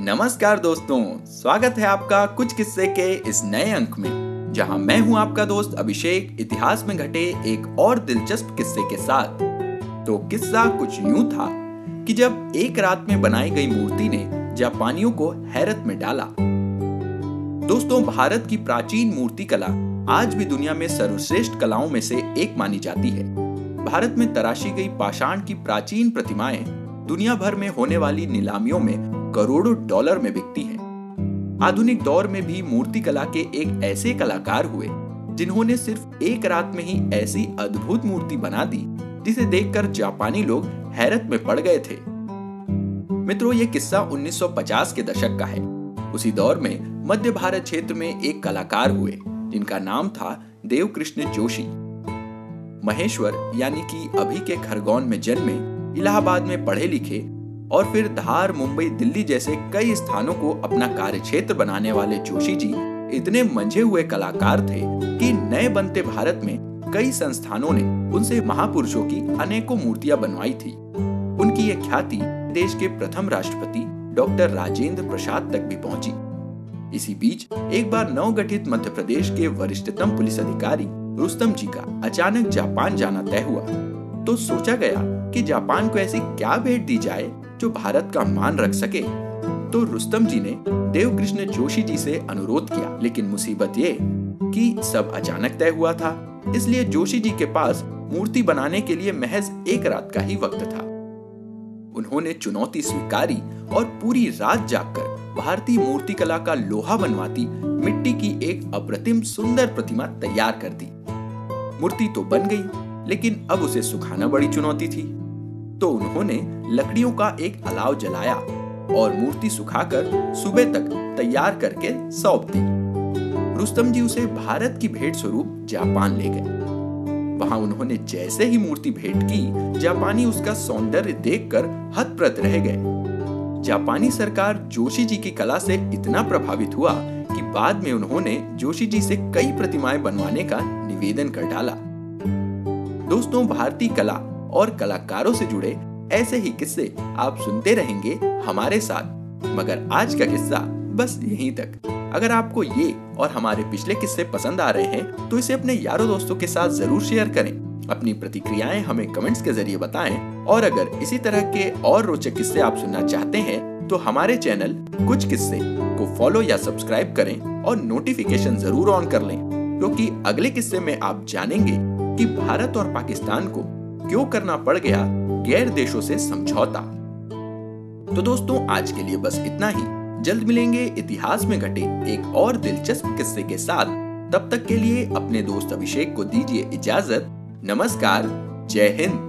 नमस्कार दोस्तों, स्वागत है आपका कुछ किस्से के इस नए अंक में, जहाँ मैं हूँ आपका दोस्त अभिषेक, इतिहास में घटे एक और दिलचस्प किस्से के साथ। तो किस्सा कुछ यूँ था कि जब एक रात में बनाई गई मूर्ति ने जापानियों को हैरत में डाला। दोस्तों, भारत की प्राचीन मूर्ति कला आज भी दुनिया में सर्वश्रेष्ठ कलाओं में से एक मानी जाती है। भारत में तराशी गई पाषाण की प्राचीन प्रतिमाएँ दुनिया भर में होने वाली नीलामियों में करोड़ों डॉलर में बिकती हैं। आधुनिक दौर में भी मूर्ति कला के एक ऐसे कलाकार हुए, जिन्होंने सिर्फ़ एक रात में ही ऐसी अद्भुत मूर्ति बना दी, जिसे देखकर जापानी लोग हैरत में पड़ गए थे। मित्रों, ये किस्सा 1950 के दशक का है। उसी दौर में मध्य भारत क्षेत्र में एक कलाकार हुए, जिनका नाम था देवकृष्ण जोशी। महेश्वर, यानी कि अभी के खरगोन में जन्मे, इलाहाबाद में पढ़े लिखे और फिर धार, मुंबई, दिल्ली जैसे कई स्थानों को अपना कार्य क्षेत्र बनाने वाले जोशी जी इतने मंझे हुए कलाकार थे कि नए बनते भारत में कई संस्थानों ने उनसे महापुरुषों की अनेकों मूर्तियाँ बनवाई थी। उनकी यह ख्याति देश के प्रथम राष्ट्रपति डॉक्टर राजेंद्र प्रसाद तक भी पहुँची। इसी बीच एक बार नवगठित मध्य प्रदेश के वरिष्ठतम पुलिस अधिकारी रुस्तम जी का अचानक जापान जाना तय हुआ। तो सोचा गया कि जापान को ऐसी क्या भेंट दी जाए जो भारत का मान रख सके। तो रुस्तम जी ने देव कृष्ण जोशी जी से अनुरोध किया, लेकिन मुसीबत ये कि सब अचानक तय हुआ था। इसलिए जोशी जी के पास मूर्ति बनाने के लिए महज एक रात का ही वक्त था। उन्होंने चुनौती स्वीकारी और पूरी रात जागकर भारतीय मूर्ति कला का लोहा बनवाती, मिट्टी की एक अप्रतिम सुंदर प्रतिमा तैयार कर दी। मूर्ति तो बन गई, लेकिन अब उसे सुखाना बड़ी चुनौती थी। तो उन्होंने लकड़ियों का एक अलाव जलाया और मूर्ति सुखाकर सुबह तक तैयार करके सौंप दी। रुस्तम जी उसे भारत की भेंट स्वरूप जापान ले गए। वहाँ उन्होंने जैसे ही मूर्ति भेंट की, जापानी उसका सौंदर्य देखकर हतप्रत रह गए। जापानी सरकार जोशी जी की कला से इतना प्रभावित हुआ कि बाद में उन्होंने जोशी जी से कई प्रतिमाएँ बनवाने का निवेदन कर डाला। दोस्तों, भारतीय कला और कलाकारों से जुड़े ऐसे ही किस्से आप सुनते रहेंगे हमारे साथ। मगर आज का किस्सा बस यहीं तक। अगर आपको ये और हमारे पिछले किस्से पसंद आ रहे हैं तो इसे अपने यारों दोस्तों के साथ ज़रूर शेयर करें। अपनी प्रतिक्रियाएँ हमें कमेंट्स के ज़रिए बताएँ। और अगर इसी तरह के और रोचक किस्से आप सुनना चाहते हैं तो हमारे चैनल कुछ किस्से को फॉलो या सब्सक्राइब करें और नोटिफिकेशन ज़रूर ऑन कर लें। क्योंकि अगले किस्से में आप जानेंगे कि भारत और पाकिस्तान को क्यों करना पड़ गया गैर देशों से समझौता? तो दोस्तों, आज के लिए बस इतना ही। जल्द मिलेंगे इतिहास में घटे एक और दिलचस्प किस्से के साथ। तब तक के लिए अपने दोस्त अभिषेक को दीजिए इजाज़त। नमस्कार, जय हिंद।